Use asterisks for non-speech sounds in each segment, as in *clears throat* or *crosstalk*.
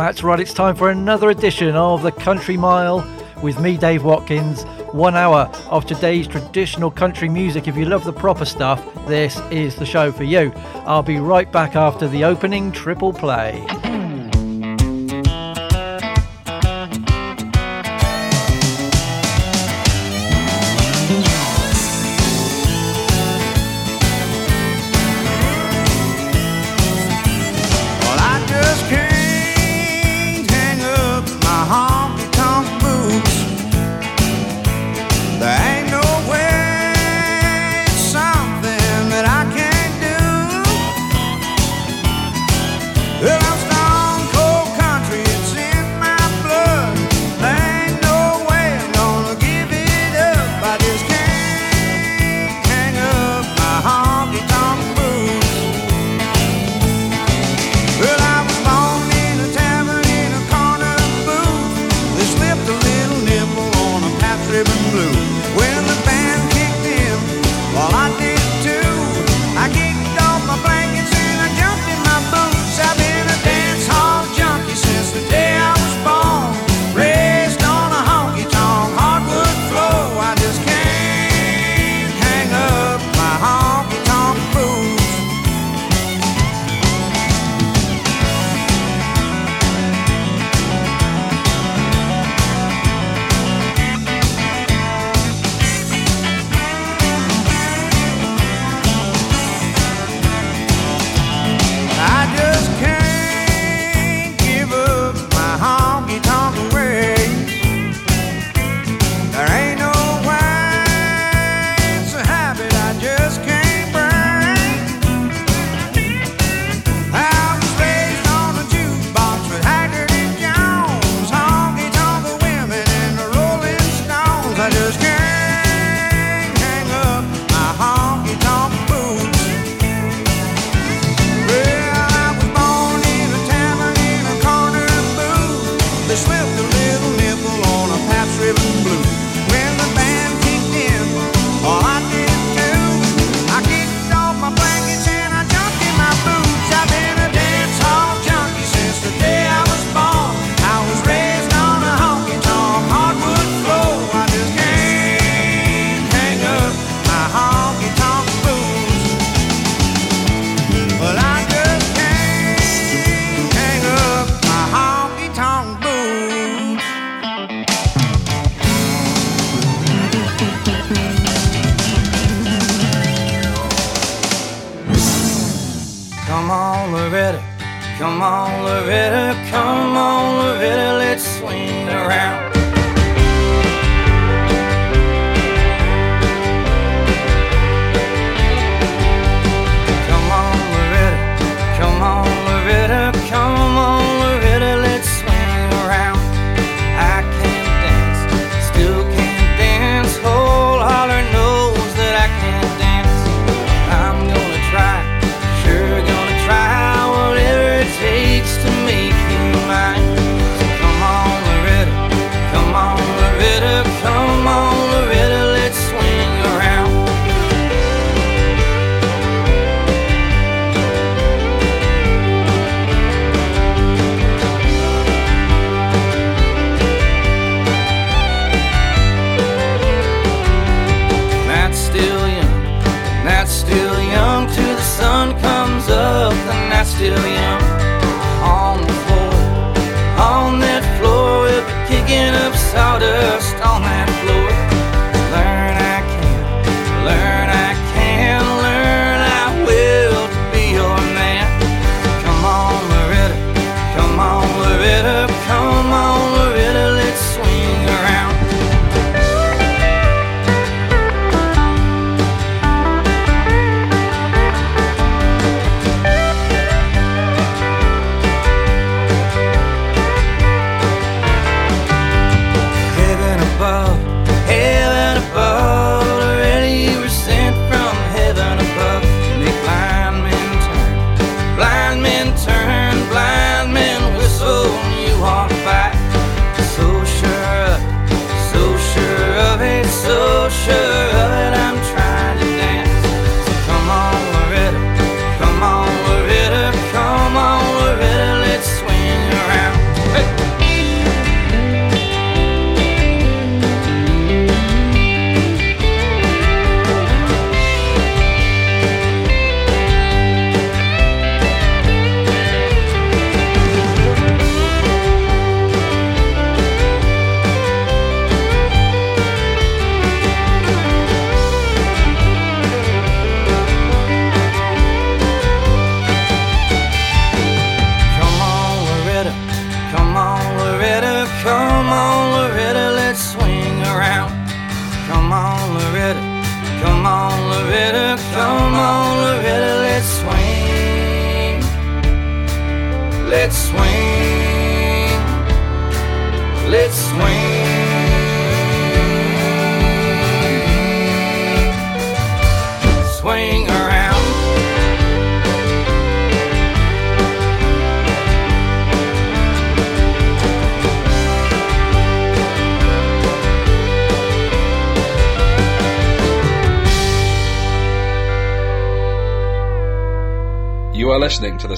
That's right, it's time for another edition of the Country Mile with me, Dave Watkins. One hour of today's traditional country music. If you love the proper stuff, this is the show for you. I'll be right back after the opening triple play. *clears throat*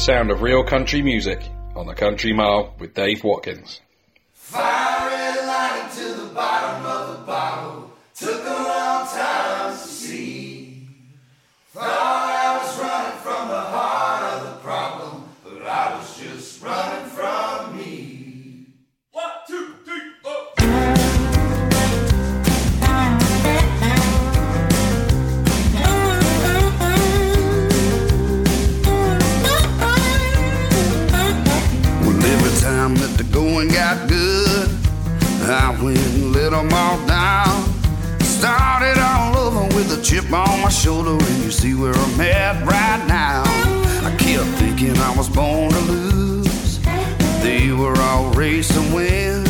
sound of real country music on the Country Mile with Dave Watkins. Line to the bottom of the bottle. Took a long time to see. Thought I was running from the heart and let 'em all down. Started all over with a chip on my shoulder, and you see where I'm at right now. I kept thinking I was born to lose. They were all race to win.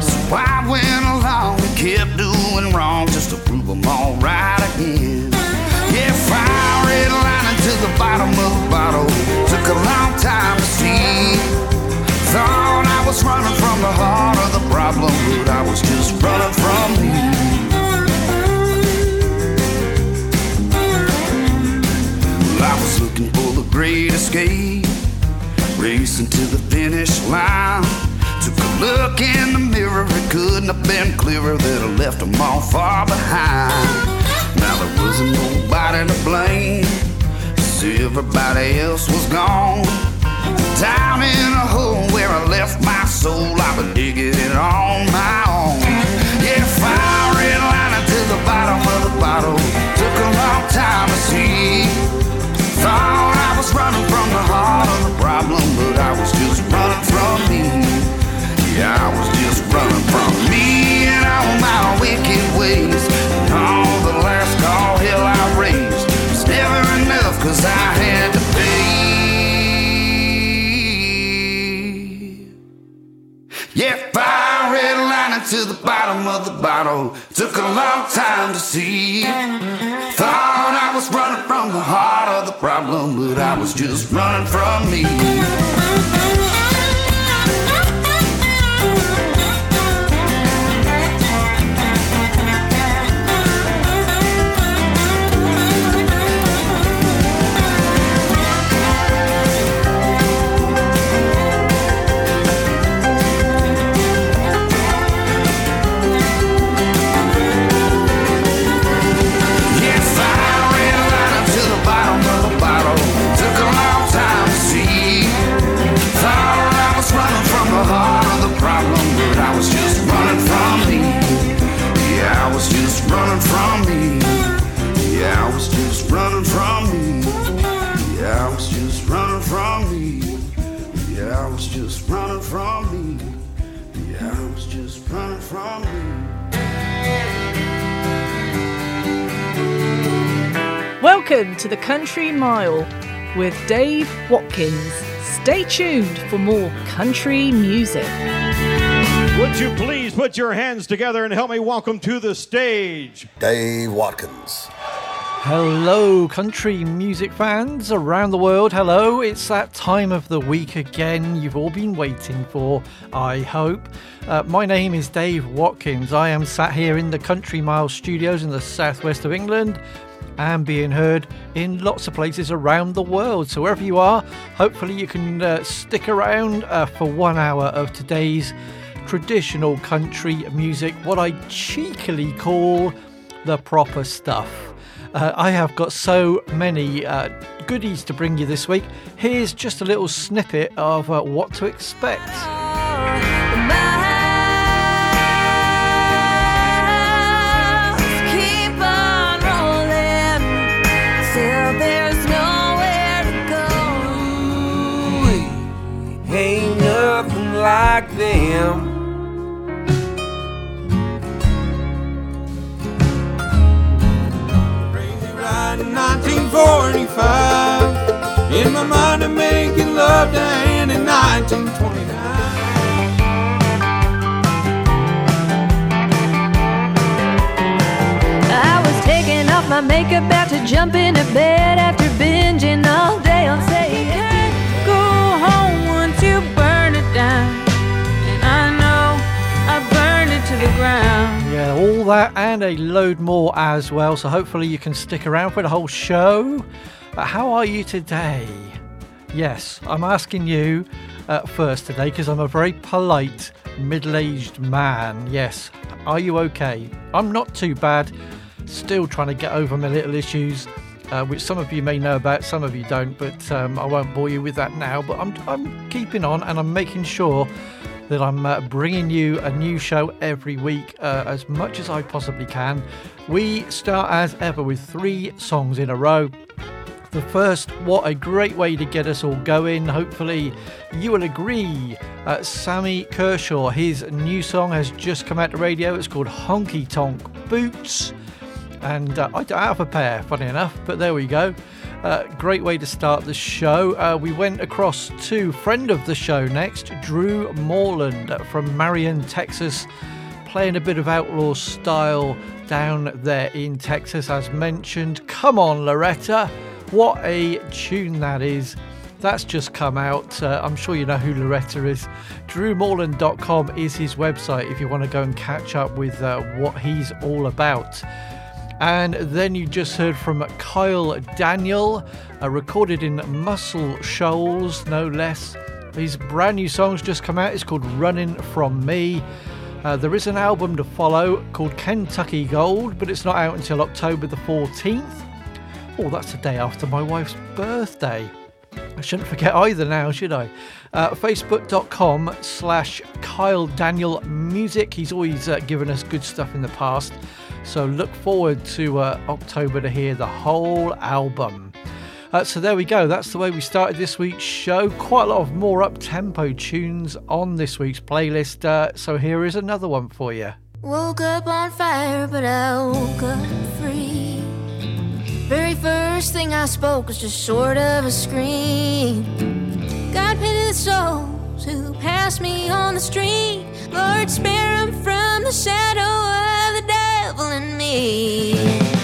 So I went along and kept doing wrong just to prove them all right again. Yeah, fire red lining to the bottom of the bottle. Took a long time to see. Thought I was running from the heart problem, but I was just running from me. Well, I was looking for the great escape, racing to the finish line. Took a look in the mirror, it couldn't have been clearer that I left them all far behind. Now there wasn't nobody to blame, everybody else was gone. Down in a hole where I left my soul, I've been digging it on my own. Yeah, fire red lining to the bottom of the bottle. Took a long time to see. Thought I was running from the heart of the problem, but I was just running from me. Yeah, I was just running from me and all my wicked ways. And all the last call hell I raised was never enough, cause I had to the bottom of the bottle. Took a long time to see. Thought I was running from the heart of the problem, but I was just running from me. To the Country Mile with Dave Watkins. Stay tuned for more country music. Would you please put your hands together and help me welcome to the stage Dave Watkins. Hello, country music fans around the world. Hello, it's that time of the week again you've all been waiting for, I hope. Uh, my name is Dave Watkins. I am sat here in the Country Mile studios in the southwest of England and being heard in lots of places around the world. So, wherever you are, hopefully you can uh, stick around uh, for one hour of today's traditional country music, what I cheekily call the proper stuff. Uh, I have got so many uh, goodies to bring you this week. Here's just a little snippet of uh, what to expect. Like them. Crazy ride in 1945. In my mind, I'm making love to Annie night I was taking off my makeup, about to jump into bed that and a load more as well. So hopefully you can stick around for the whole show. How are you today? Yes, I'm asking you uh, first today because I'm a very polite middle aged man. Yes, are you okay? I'm not too bad. Still trying to get over my little issues, uh, which some of you may know about, some of you don't, but um, I won't bore you with that now. But I'm, I'm keeping on and I'm making sure that I'm uh, bringing you a new show every week uh, as much as I possibly can. We start as ever with three songs in a row. The first, what a great way to get us all going. Hopefully, you will agree. Uh, Sammy Kershaw, his new song has just come out to radio. It's called Honky Tonk Boots. And uh, I don't have a pair, funny enough, but there we go. Uh, great way to start the show. Uh, we went across to friend of the show next, Drew Moreland from Marion, Texas, playing a bit of outlaw style down there in Texas, as mentioned. Come on, Loretta. What a tune that is. That's just come out. Uh, I'm sure you know who Loretta is. DrewMoreland.com is his website if you want to go and catch up with uh, what he's all about. And then you just heard from Kyle Daniel, uh, recorded in Muscle Shoals, no less. His brand new song's just come out. It's called Running From Me. Uh, there is an album to follow called Kentucky Gold, but it's not out until October the 14th. Oh, that's the day after my wife's birthday. I shouldn't forget either now, should I? Uh, Facebook.com slash Kyle Daniel Music. He's always uh, given us good stuff in the past. So look forward to uh, October to hear the whole album. Uh, so there we go. That's the way we started this week's show. Quite a lot of more up tempo tunes on this week's playlist. Uh, so here is another one for you. Woke up on fire, but I woke up free. Very first thing I spoke was just sort of a scream. God pity the souls who pass me on the street. Lord, spare them from the shadow in me.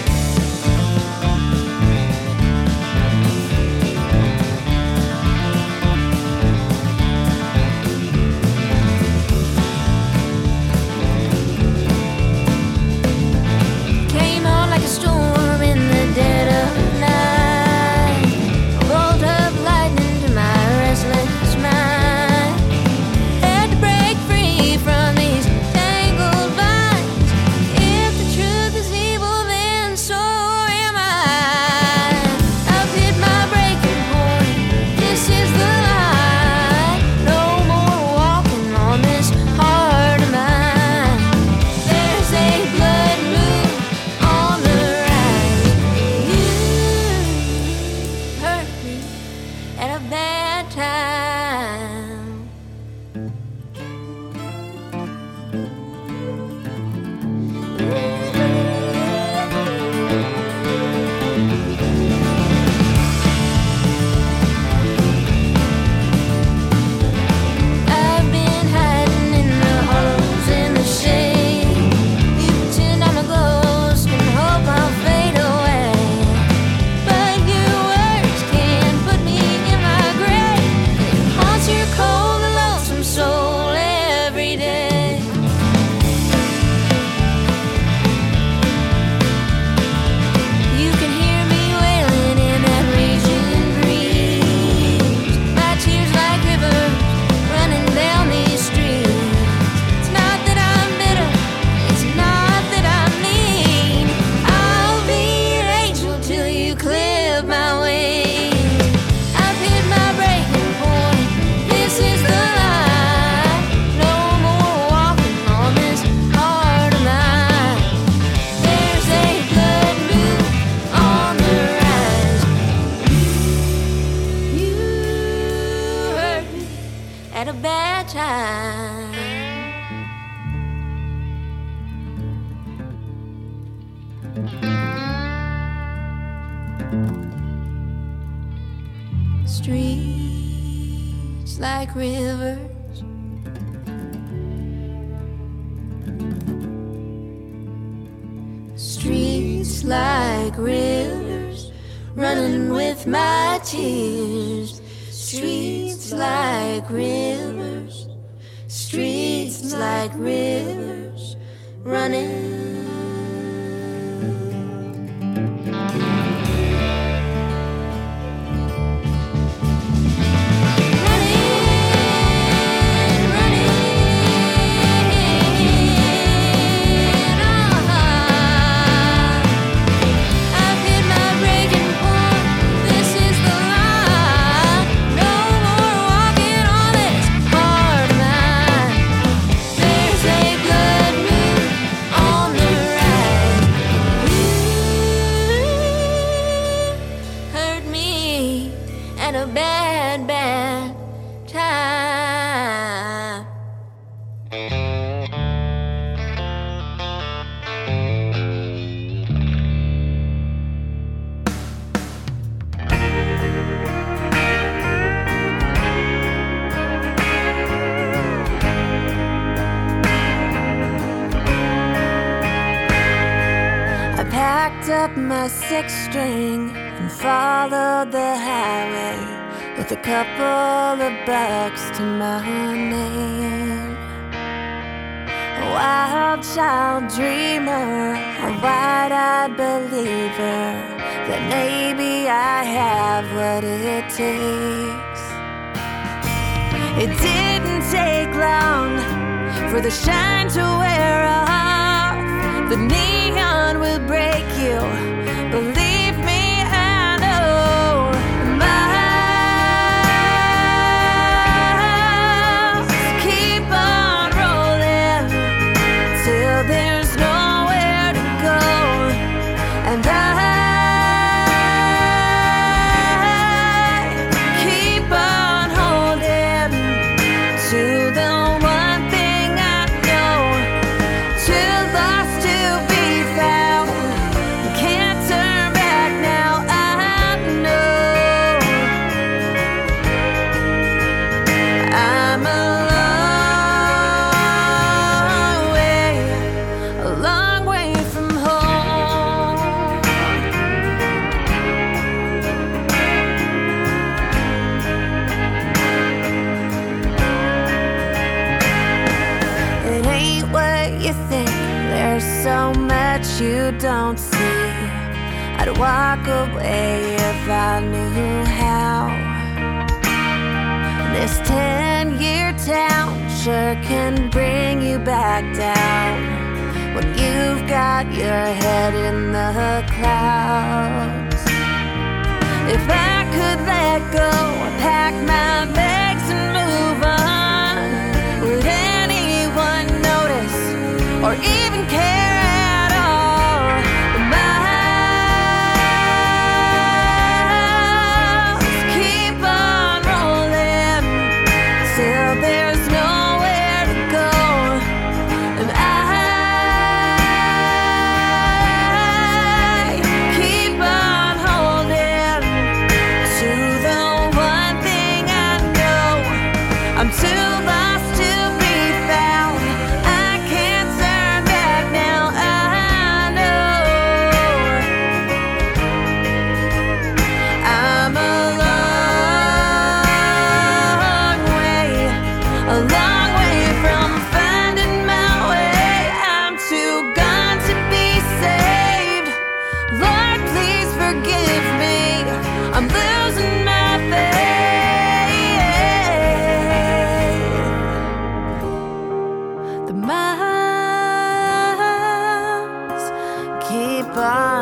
The shine to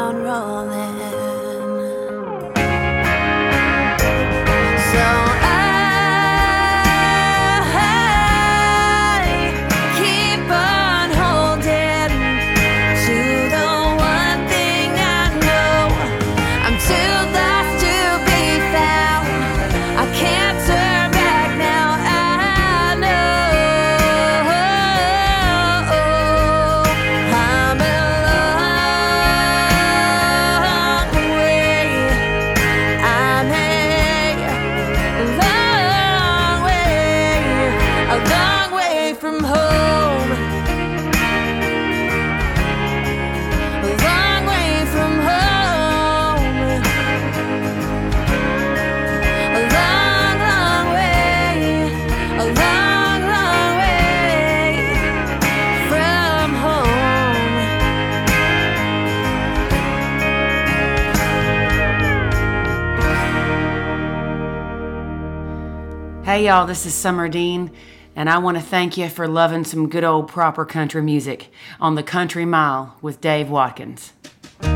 ground rolling. Y'all, this is Summer Dean, and I want to thank you for loving some good old proper country music on the Country Mile with Dave Watkins. He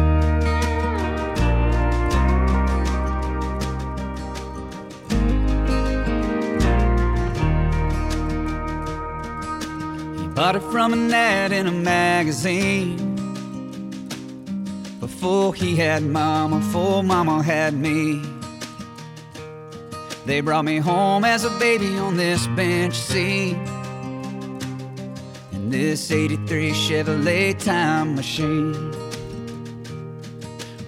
bought it from an ad in a magazine. Before he had mama, before mama had me. They brought me home as a baby on this bench seat. In this 83 Chevrolet time machine.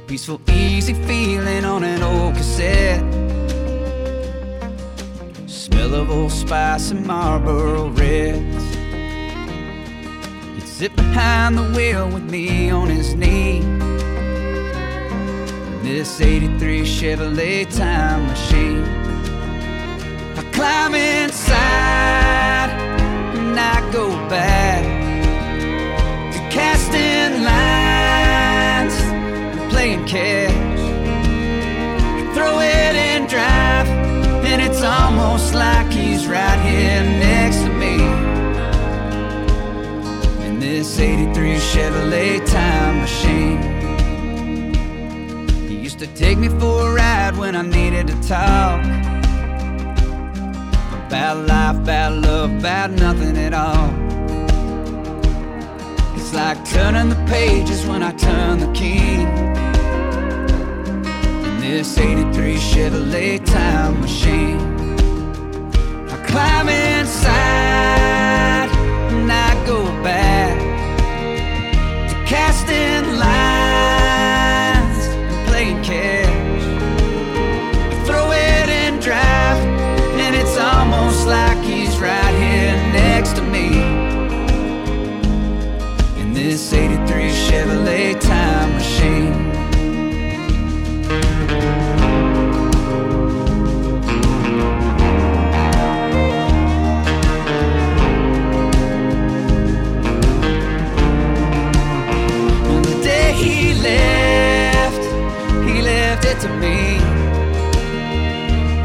Peaceful, easy feeling on an old cassette. Smell of Old Spice and Marlboro Reds. He'd sit behind the wheel with me on his knee. In this 83 Chevrolet time machine. Climb inside and I go back to casting lines and playing catch. Throw it and drive, and it's almost like he's right here next to me. In this 83 Chevrolet time machine. He used to take me for a ride when I needed to talk. Bad life, bad love, bad nothing at all. It's like turning the pages when I turn the key. In this 83 Chevrolet time machine, I climb inside and I go back to casting lines to me.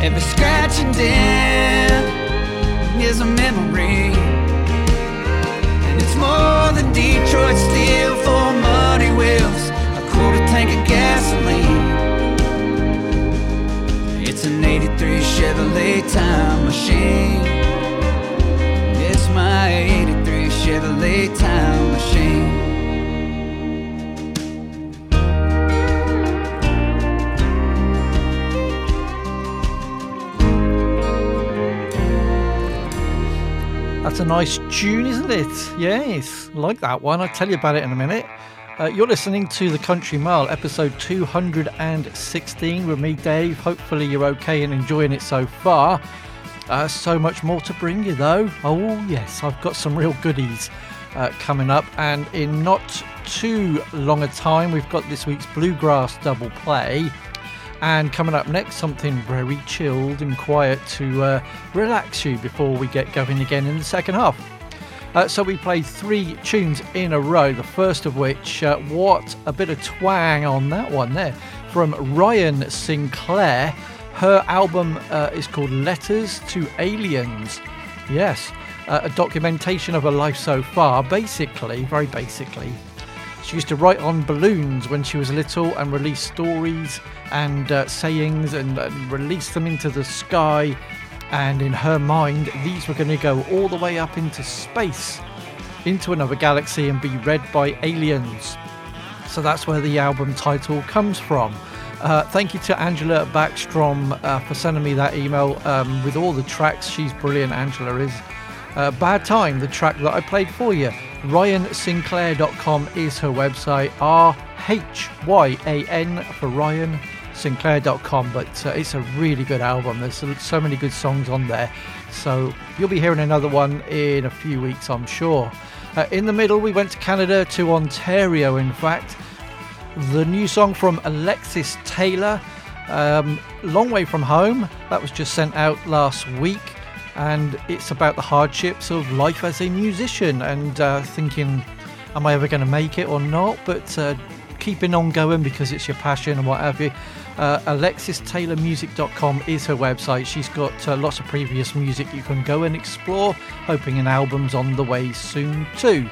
Every scratch and dent is a memory. And it's more than Detroit nice tune, isn't it? Yes, like that one. I'll tell you about it in a minute. Uh, you're listening to the Country Mile, episode 216 with me, Dave. Hopefully, you're okay and enjoying it so far. Uh, so much more to bring you, though. Oh, yes, I've got some real goodies uh, coming up, and in not too long a time, we've got this week's Bluegrass double play. And coming up next, something very chilled and quiet to uh, relax you before we get going again in the second half. Uh, so we played three tunes in a row. The first of which, uh, what a bit of twang on that one there, from Rhyan Sinclair. Her album uh, is called Letters to Aliens. Yes, uh, a documentation of her life so far. Basically, very basically, she used to write on balloons when she was little and release stories and uh, sayings and, and release them into the sky. And in her mind, these were going to go all the way up into space, into another galaxy, and be read by aliens. So that's where the album title comes from. Uh, thank you to Angela Backstrom uh, for sending me that email um, with all the tracks. She's brilliant, Angela is. Uh, Bad Time, the track that I played for you. RhyanSinclair.com is her website. R H Y A N for Rhyan. Sinclair.com, but uh, it's a really good album. There's so- many good songs on there. So you'll be hearing another one in a few weeks, I'm sure. Uh, in the middle, we went to Canada, to Ontario, in fact. The new song from Alexis Taylor, um, Long Way From Home, that was just sent out last week. And it's about the hardships of life as a musician and uh, thinking, am I ever going to make it or not? But uh, keeping on going because it's your passion and what have you. Uh, AlexisTaylorMusic.com is her website. She's got uh, lots of previous music you can go and explore, hoping an album's on the way soon too.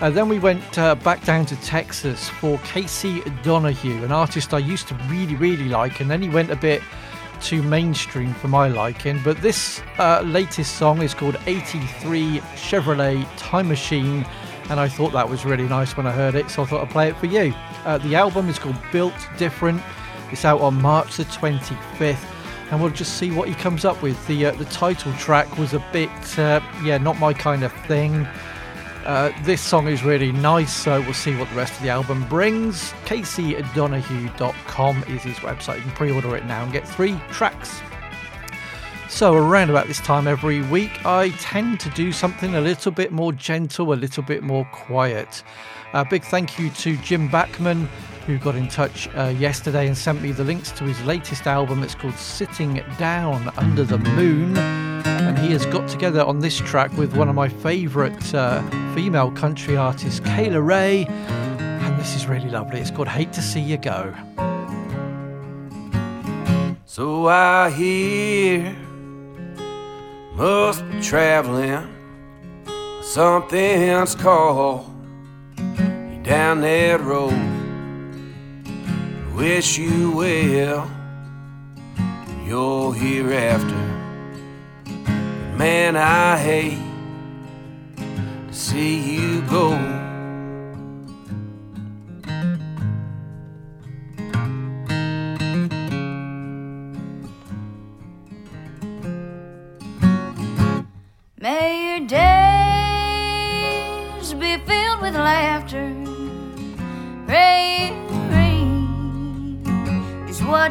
Uh, then we went uh, back down to Texas for Casey Donahew, an artist I used to really, really like, and then he went a bit too mainstream for my liking. But this uh, latest song is called 83 Chevrolet Time Machine, and I thought that was really nice when I heard it, so I thought I'd play it for you. Uh, the album is called Built Different. It's out on March the 25th, and we'll just see what he comes up with. The uh, the title track was a bit, uh, yeah, not my kind of thing. Uh, this song is really nice, so we'll see what the rest of the album brings. CaseyDonahew.com is his website. You can pre order it now and get three tracks. So, around about this time every week, I tend to do something a little bit more gentle, a little bit more quiet. A big thank you to Jim Bachmann, who got in touch uh, yesterday and sent me the links to his latest album. It's called Sitting Down Under the Moon. And he has got together on this track with one of my favourite uh, female country artists, Kayla Ray. And this is really lovely. It's called Hate to See You Go. So I hear must be traveling. Something's called down that road. Wish you well, your hereafter. Man, I hate to see you go.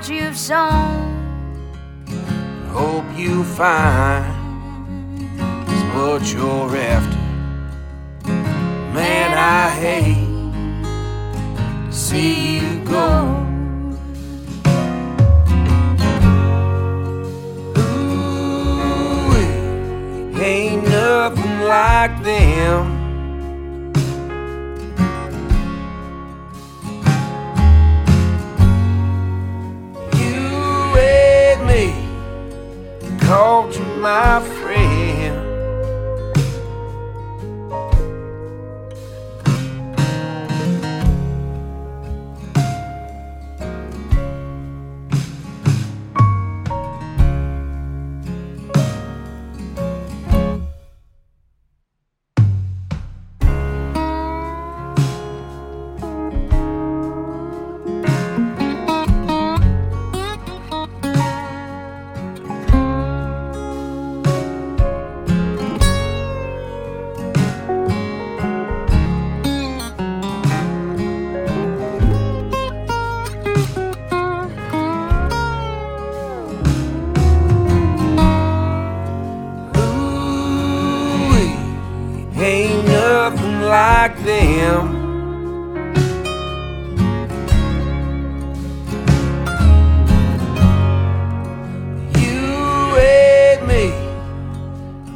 You've sown. Hope you find is what you're after. Man, I hate to see you go. Ooh, ain't nothing like them. Like them. You and me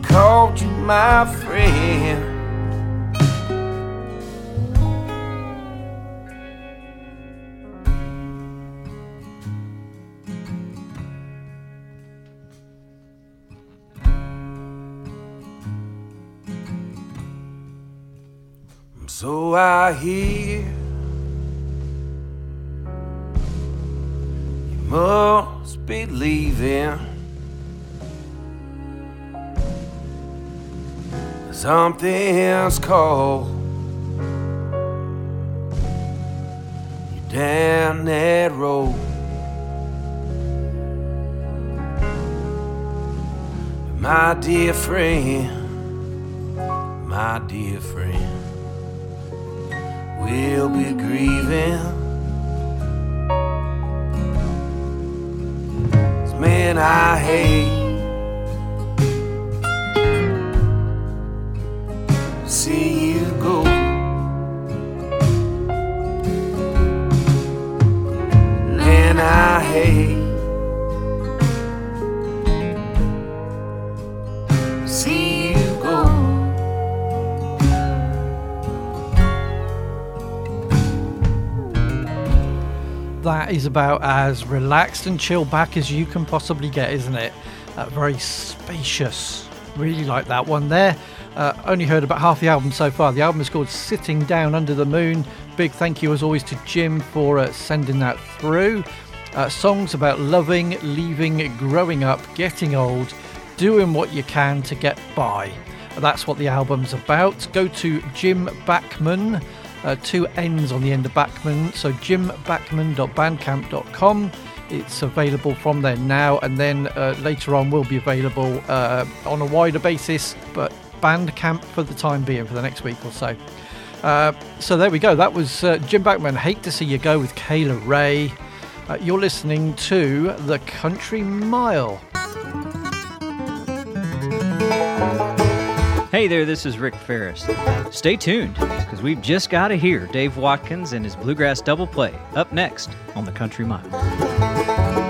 called you my friend. Hear you must be leaving. Something's called You're down that road. My dear friend, my dear friend will be grieving. 'Cause Man, I hate see you go. Man, I hate That is about as relaxed and chill back as you can possibly get, isn't it? Uh, very spacious. Really like that one there. Uh, only heard about half the album so far. The album is called Sitting Down Under the Moon. Big thank you, as always, to Jim for uh, sending that through. Uh, songs about loving, leaving, growing up, getting old, doing what you can to get by. That's what the album's about. Go to Jim Bachmann, uh, two N's on the end of Bachmann, so jimbachmann.bandcamp.com. It's available from there now, and then uh, later on will be available uh, on a wider basis, but Bandcamp for the time being, for the next week or so. Uh, so there we go. That was uh, Jim Bachmann. Hate to see you go with Kayla Ray. Uh, you're listening to The Country Mile. Hey there, this is Rick Faris. Stay tuned, because we've just got to hear Dave Watkins and his Bluegrass Double Play up next on the Country Mile.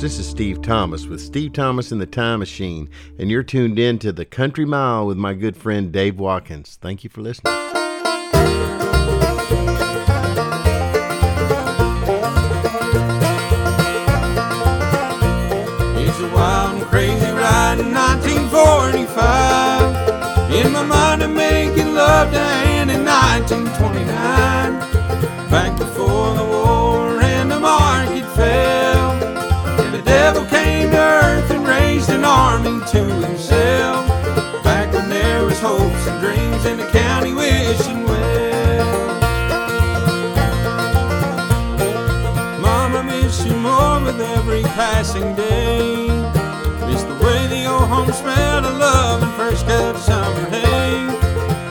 Folks, this is Steve Thomas with Steve Thomas and the Time Machine, and you're tuned in to the Country Mile with my good friend Dave Watkins. Thank you for listening. It's a wild and crazy ride in 1945. Passing day. Miss the way the old home smelled of love and first cut summer hay.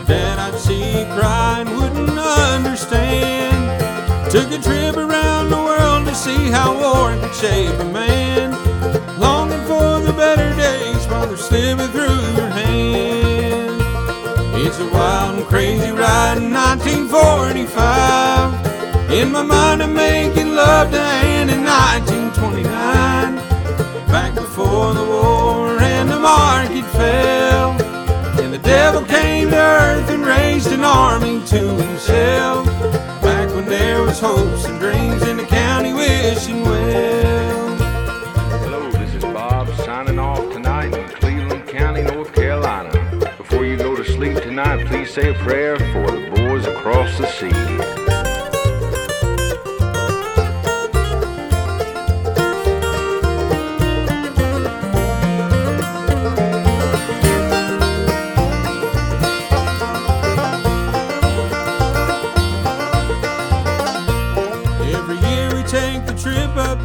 Dad, I'd see cry and wouldn't understand. Took a trip around the world to see how war could shape a man. Longing for the better days while they're slipping through your hand. It's a wild and crazy ride in 1945. In my mind, I'm making love to Anne in 1929. Before the war and the market fell. And the devil came to earth and raised an army to himself. Back when there was hopes and dreams in the county wishing well. Hello, this is Bob signing off tonight in Cleveland County, North Carolina. Before you go to sleep tonight, please say a prayer for the boys across the sea.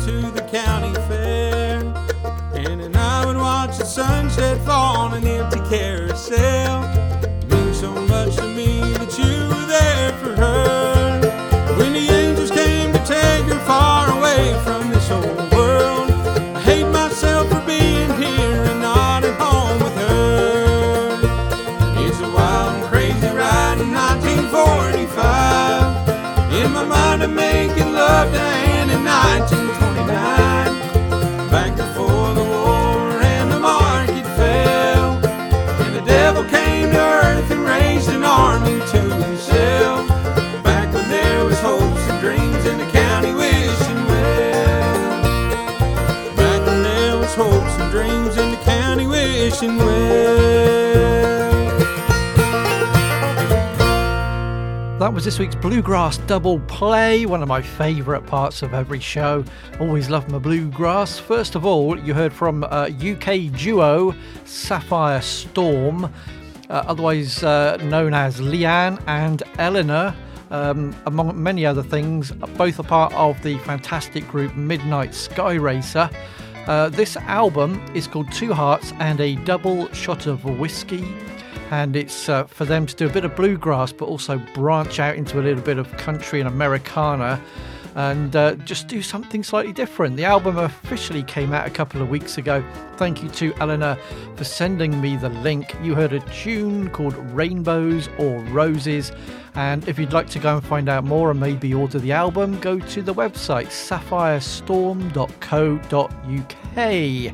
To the county Was this week's Bluegrass Double Play, one of my favourite parts of every show. Always love my bluegrass. First of all, you heard from uh, UK duo Sapphire Storm, uh, otherwise uh, known as Leanne and Eleanor. Um, among many other things, both are part of the fantastic group Midnight Sky Racer. Uh, this album is called Two Hearts and a Double Shot of Whiskey and it's uh, for them to do a bit of bluegrass but also branch out into a little bit of country and Americana and uh, just do something slightly different. The album officially came out a couple of weeks ago. Thank you to Eleanor for sending me the link. You heard a tune called Rainbows or Roses. And if you'd like to go and find out more and maybe order the album, go to the website sapphirestorm.co.uk. I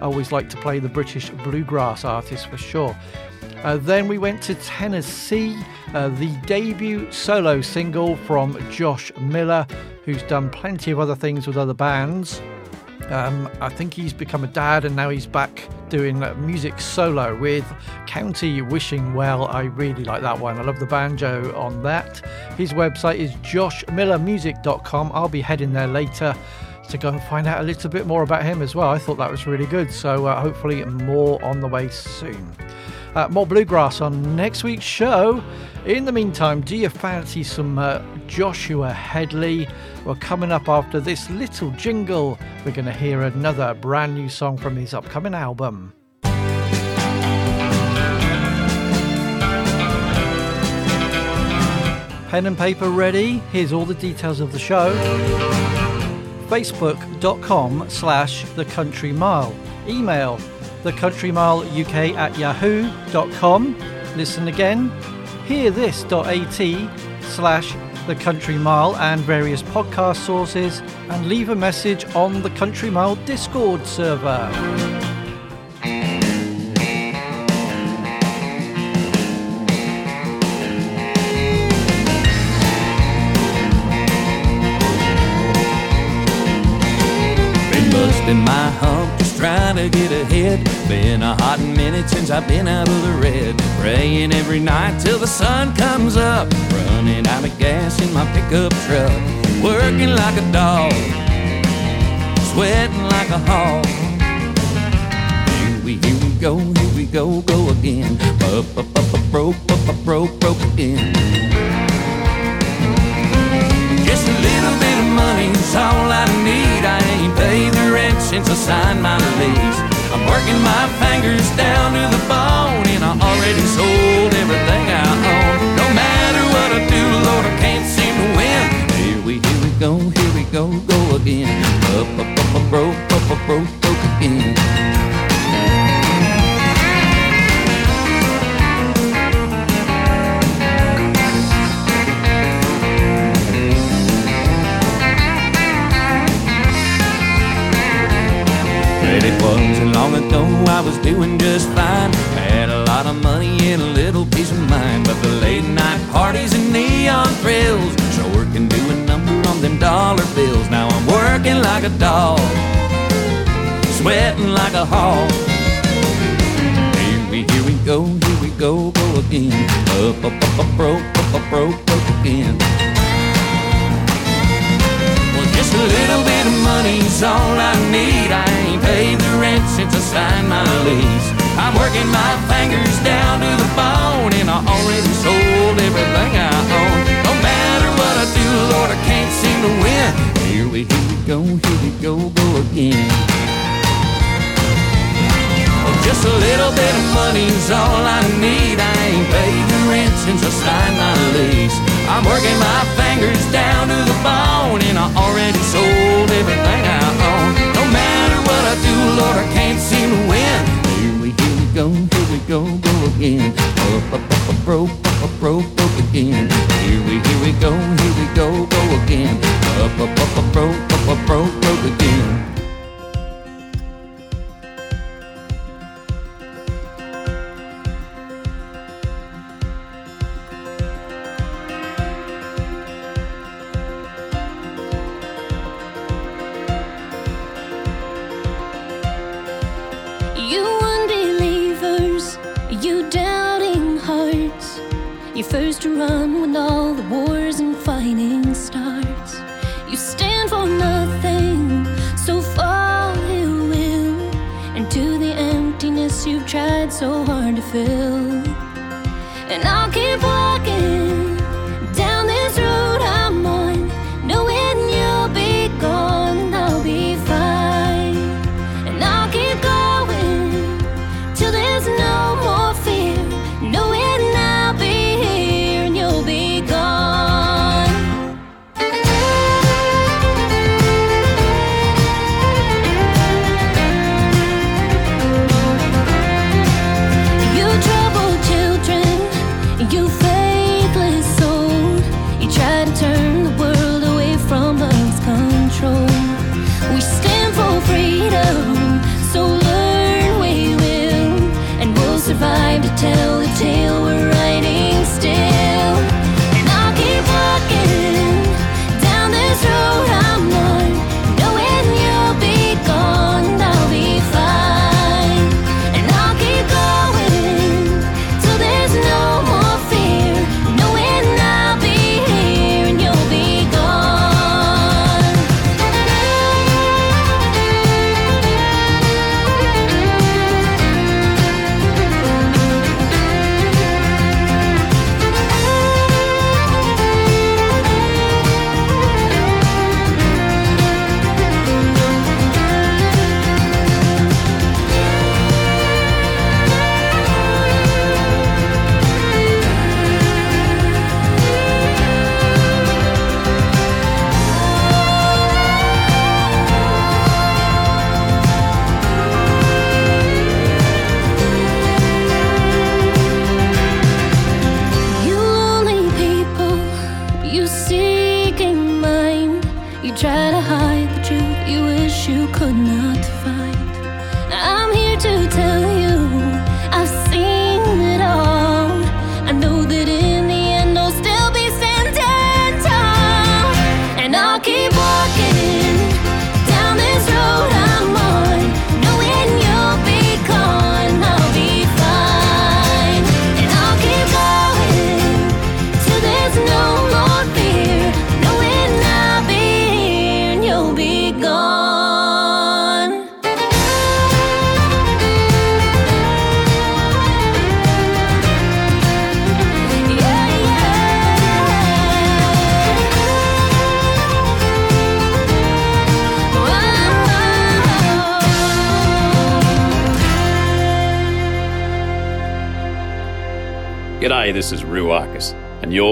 always like to play the British bluegrass artists for sure. Uh, then we went to Tennessee, uh, the debut solo single from Josh Miller, who's done plenty of other things with other bands. Um, I think he's become a dad and now he's back doing uh, music solo with County Wishing Well. I really like that one. I love the banjo on that. His website is joshmillermusic.com. I'll be heading there later to go and find out a little bit more about him as well. I thought that was really good. So uh, hopefully more on the way soon. Uh, more bluegrass on next week's show. In the meantime, do you fancy some uh, Joshua Hedley? Well, coming up after this little jingle, we're going to hear another brand new song from his upcoming album. Pen and paper ready? Here's all the details of the show. Facebook.com slash The Country Mile. Email thecountrymileuk at yahoo.com. Listen again, hearthis.at slash the Country Mile and various podcast sources, and leave a message on the Country Mile Discord server. To get ahead. Been a hot minute since I've been out of the red. Praying every night till the sun comes up. Running out of gas in my pickup truck. Working like a dog, sweating like a hog. Here we, here we go, here we go, go again. Up, up, up, up, broke, up, up, broke, broke again. Just a little bit of money's all I need. I ain't paid the rent since I signed my working my fingers down to the bone, and I already sold everything I own. No matter what I do, Lord, I can't seem to win. Here we, here we go, here we go, go again. Up, up, up, up, broke, up, up, broke, broke again. Was doing just fine. Had a lot of money and a little peace of mind. But the late night parties and neon thrills sure can do a number on them dollar bills. Now I'm working like a dog, sweating like a hog. Here we, here we go, here we go, go again. Up, up, up, up, broke, up, up, broke, broke again. A little bit of money's all I need. I ain't paid the rent since I signed my lease. I'm working my fingers down to the bone, and I already sold everything I own. No matter what I do, Lord, I can't seem to win. Here we, here we go, here we go, go again. Oh, just a little bit of money's all I need. I ain't paid the rent since I signed my lease. I'm working my fingers down to the bone, and I already sold everything I own. No matter what I do, Lord, I can't seem to win. Here we, here we go, here we go, go again. Up, up, up, up, broke, up, up, broke, broke again. Here we, here we go, here we go, go again. Up, up, up, up, broke, up, up, broke, broke again. You first to run when all the wars and fighting starts. You stand for nothing, so fall you will. And to the emptiness you've tried so hard to fill. And I'll keep walking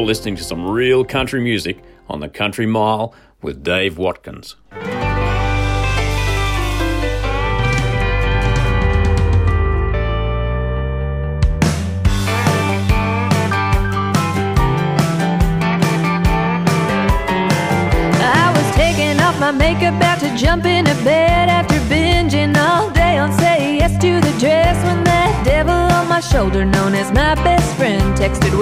listening to some real country music on the Country Mile with Dave Watkins. I was taking off my makeup, about to jump into bed after binging all day on Say yes to the dress when that devil on my shoulder, known as my best friend, texted, the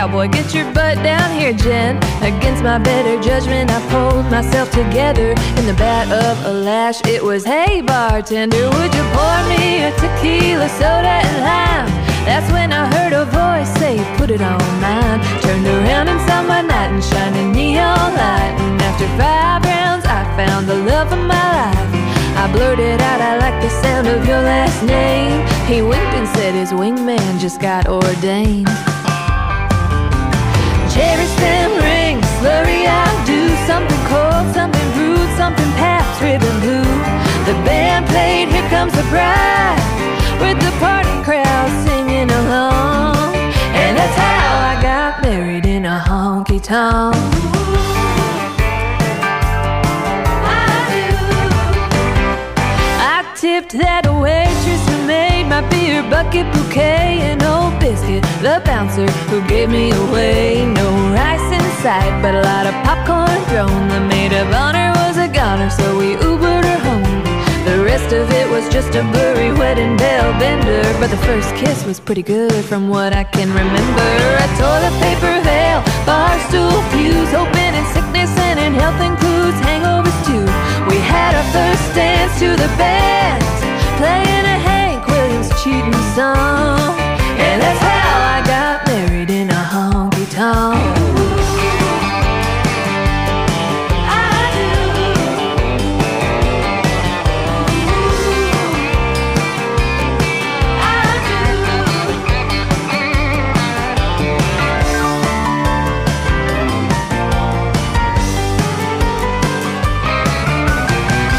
cowboy. Get your butt down here, Jen. Against my better judgment, I pulled myself together in the bat of a lash. It was, Hey, bartender, would you pour me a tequila soda and lime? That's when I heard a voice say, Put it on mine. Turned around and saw my knight in shining neon light. And after five rounds, I found the love of my life. I blurted out, I like the sound of your last name. He winked and said his wingman just got ordained. Cherry stem ring, slurry, I'll do something cold, something rude, something Pabst ribbon blue. The band played Here Comes the Bride with the party crowd singing along. And that's how I got married in a honky tonk. I tipped that waitress who made my beer bucket bouquet an old biscuit, the bouncer who gave me away. No rice in sight, but a lot of popcorn thrown. The maid of honor was a goner, so we Ubered her home. The rest of it was just a blurry wedding bell bender, but the first kiss was pretty good from what I can remember. A toilet paper veil, bar stool pews, open in sickness and in health includes hangovers too. We had our first dance to the band, playing a Hank Williams cheating song, that's how I got married in a honky tonk. I do I do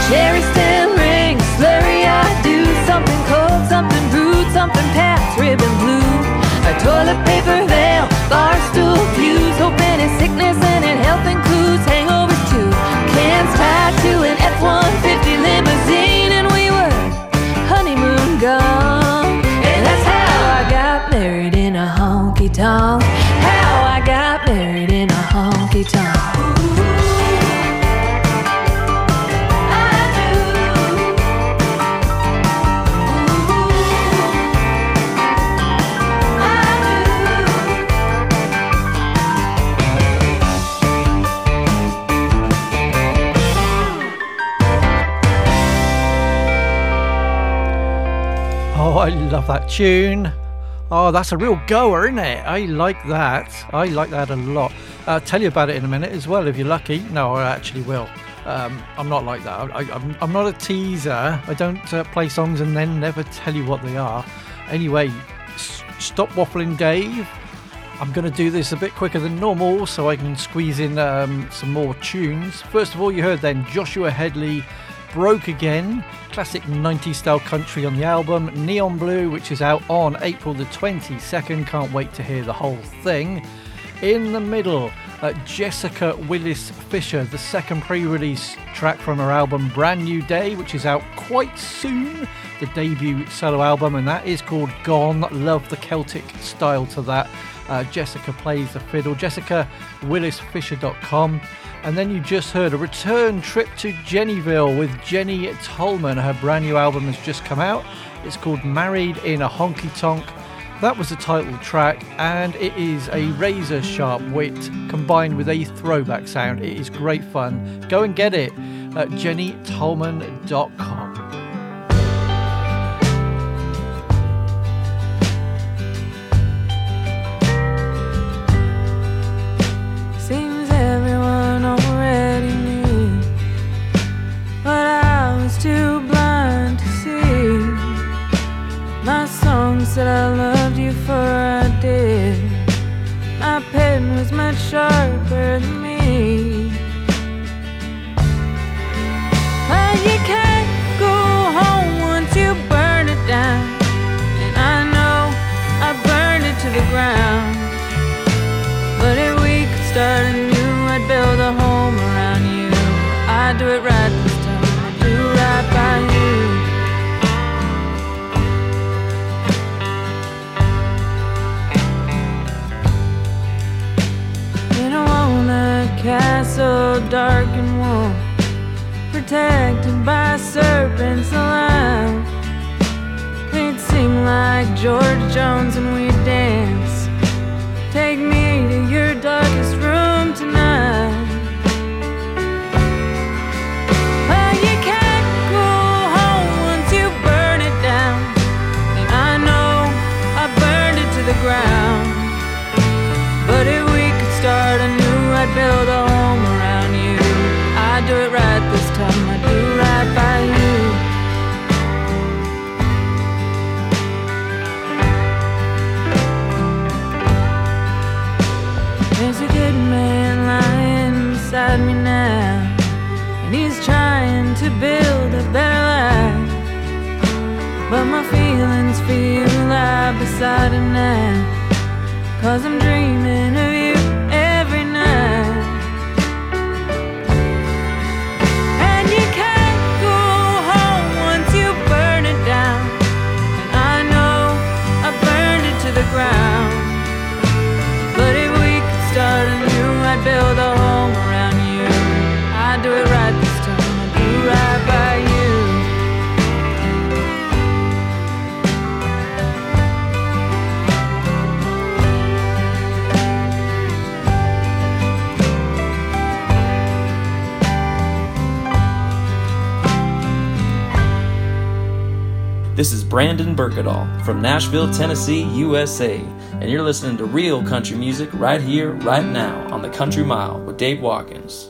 Cherry stem I do something cold, something something Pabst ribbon blue. Toilet paper that tune. Oh, that's a real goer, isn't it? I like that. I like that a lot. I'll tell you about it in a minute as well, if you're lucky. No, I actually will. Um, I'm not like that. I, I'm, I'm not a teaser. I don't uh, play songs and then never tell you what they are. Anyway, s- stop waffling, Dave. I'm going to do this a bit quicker than normal so I can squeeze in um, some more tunes. First of all, you heard then Joshua Hedley Broke Again, classic 90s style country on the album, Neon Blue, which is out on April the 22nd. Can't wait to hear the whole thing. In the middle, uh, Jessica Willis Fisher, the second pre release track from her album Brand New Day, which is out quite soon, the debut solo album, and that is called Gone. Love the Celtic style to that. Uh, Jessica plays the fiddle. JessicaWillisFisher.com. And then you just heard a return trip to Jennyville with Jenny Tolman. Her brand new album has just come out. It's called Married in a Honky Tonk. That was the title track, and it is a razor sharp wit combined with a throwback sound. It is great fun. Go and get it at jennytolman.com. But my feelings you lie beside him now, cause I'm dreaming of you Brandon Birkedahl from Nashville, Tennessee, USA, and you're listening to real country music right here, right now on the Country Mile with Dave Watkins.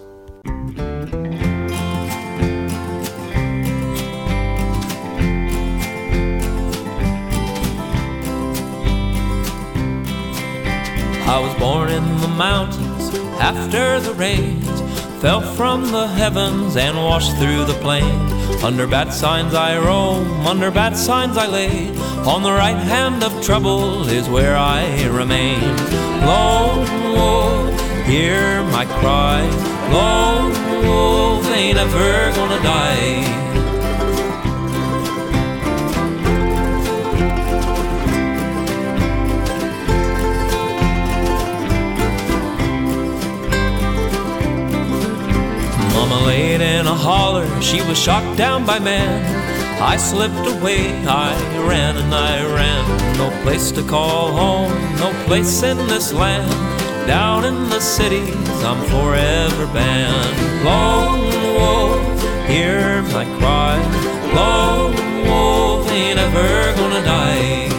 I was born in the mountains after the rains fell from the heavens and washed through the plain. Under bad signs I roam, under bad signs I lay. On the right hand of trouble is where I remain. Lone wolf, hear my cry. Lone wolf ain't ever gonna die. Mama laid in a holler, she was shot down by man. I slipped away, I ran and I ran. No place to call home, no place in this land. Down in the cities, I'm forever banned. Lone wolf, hear my cry. Lone wolf ain't ever gonna die.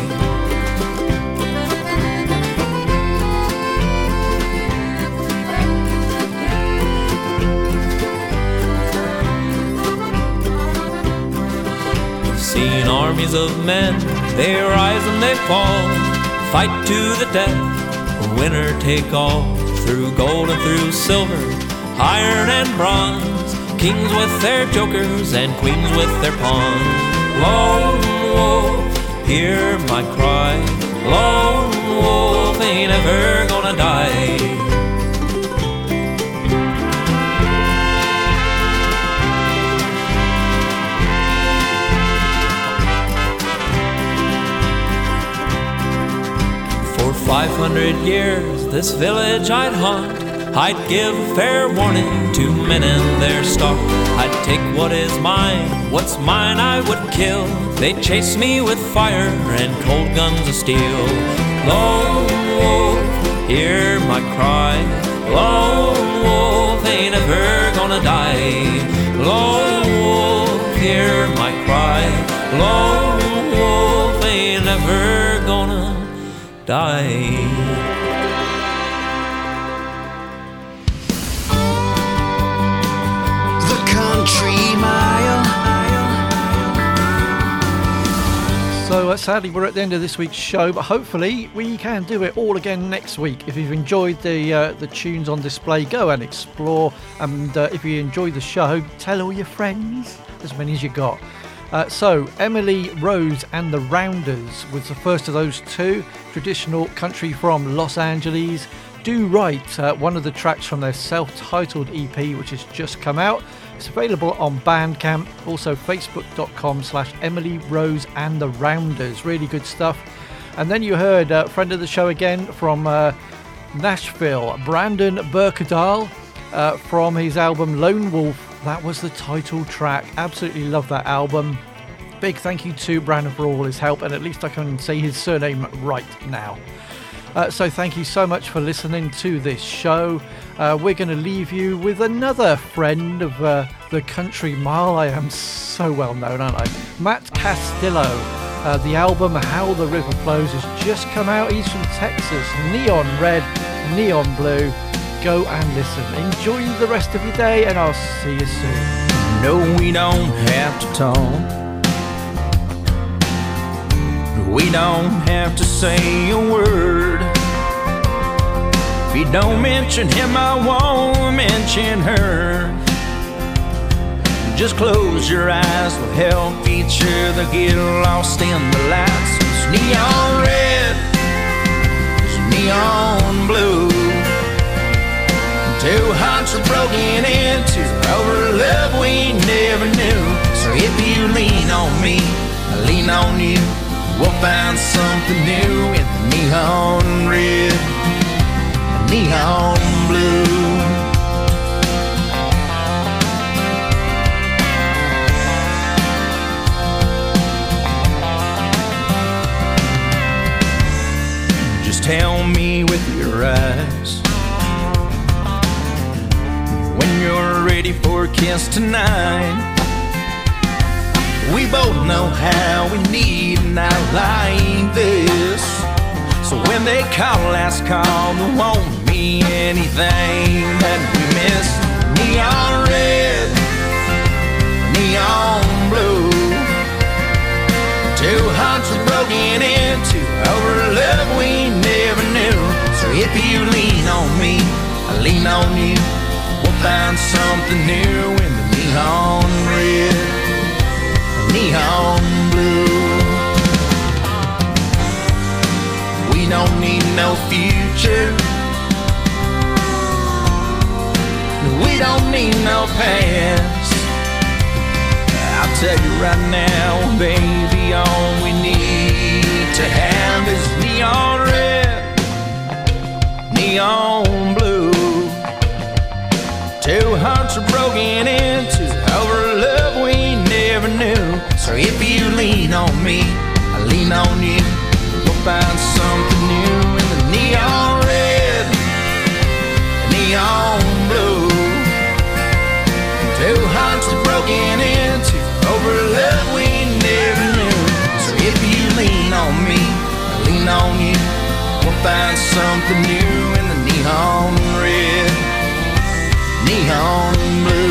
Armies of men, they rise and they fall, fight to the death, winner take all. Through gold and through silver, iron and bronze, kings with their jokers and queens with their pawns. Lone wolf, hear my cry. Lone wolf ain't ever gonna die. 500 years, this village I'd haunt. I'd give fair warning to men in their stock. I'd take what is mine, what's mine I would kill. They'd chase me with fire and cold guns of steel. Lone wolf, hear my cry. Lone wolf ain't ever gonna die. Lone wolf, hear my cry. Lone die. So uh, sadly, we're at the end of this week's show, but hopefully we can do it all again next week. If you've enjoyed the uh, the tunes on display, go and explore. And uh, if you enjoyed the show, tell all your friends, as many as you got. Uh, so Emily Rose and the Rounders was the first of those two traditional country from Los Angeles. Do Right, uh, one of the tracks from their self-titled EP, which has just come out. It's available on Bandcamp, also facebook.com slash Emily Rose and the Rounders. Really good stuff. And then you heard uh, friend of the show again from uh, Nashville, Brandon Birkedahl, uh, from his album Lone Wolf. That was the title track. Absolutely love that album. big thank you to Brandon for all his help, and at least I can say his surname right now. Uh, so thank you so much for listening to this show. Uh, we're going to leave you with another friend of uh, the Country Mile. I am so well known, aren't I? Matt Castillo. Uh, the album How the River Flows has just come out. He's from Texas. Neon red, neon blue. Go and listen. Enjoy the rest of your day, and I'll see you soon. No, we don't have to talk. We don't have to say a word. If you don't mention him, I won't mention her. Just close your eyes, we'll help each other get lost in the lights. It's neon red, it's neon blue. Two hearts are broken into over love we never knew. So if you lean on me, I lean on you. We'll find something new in the neon red, neon blue. Just tell me with your eyes ready for a kiss tonight. We both know how we need a night like this. So when they call, last call, there won't be anything that we miss. Neon red, neon blue. Two hearts are broken into over love we never knew. So if you lean on me, I lean on you. Find something new in the neon red neon blue. We don't need no future. We don't need no past. I'll tell you right now, baby, all we need to have is neon red, neon blue. Two hearts are broken into over love we never knew. So if you lean on me, I lean on you. We'll find something new in the neon red, neon blue. Two hearts are broken into over love we never knew. So if you lean on me, I lean on you. We'll find something new neon blue.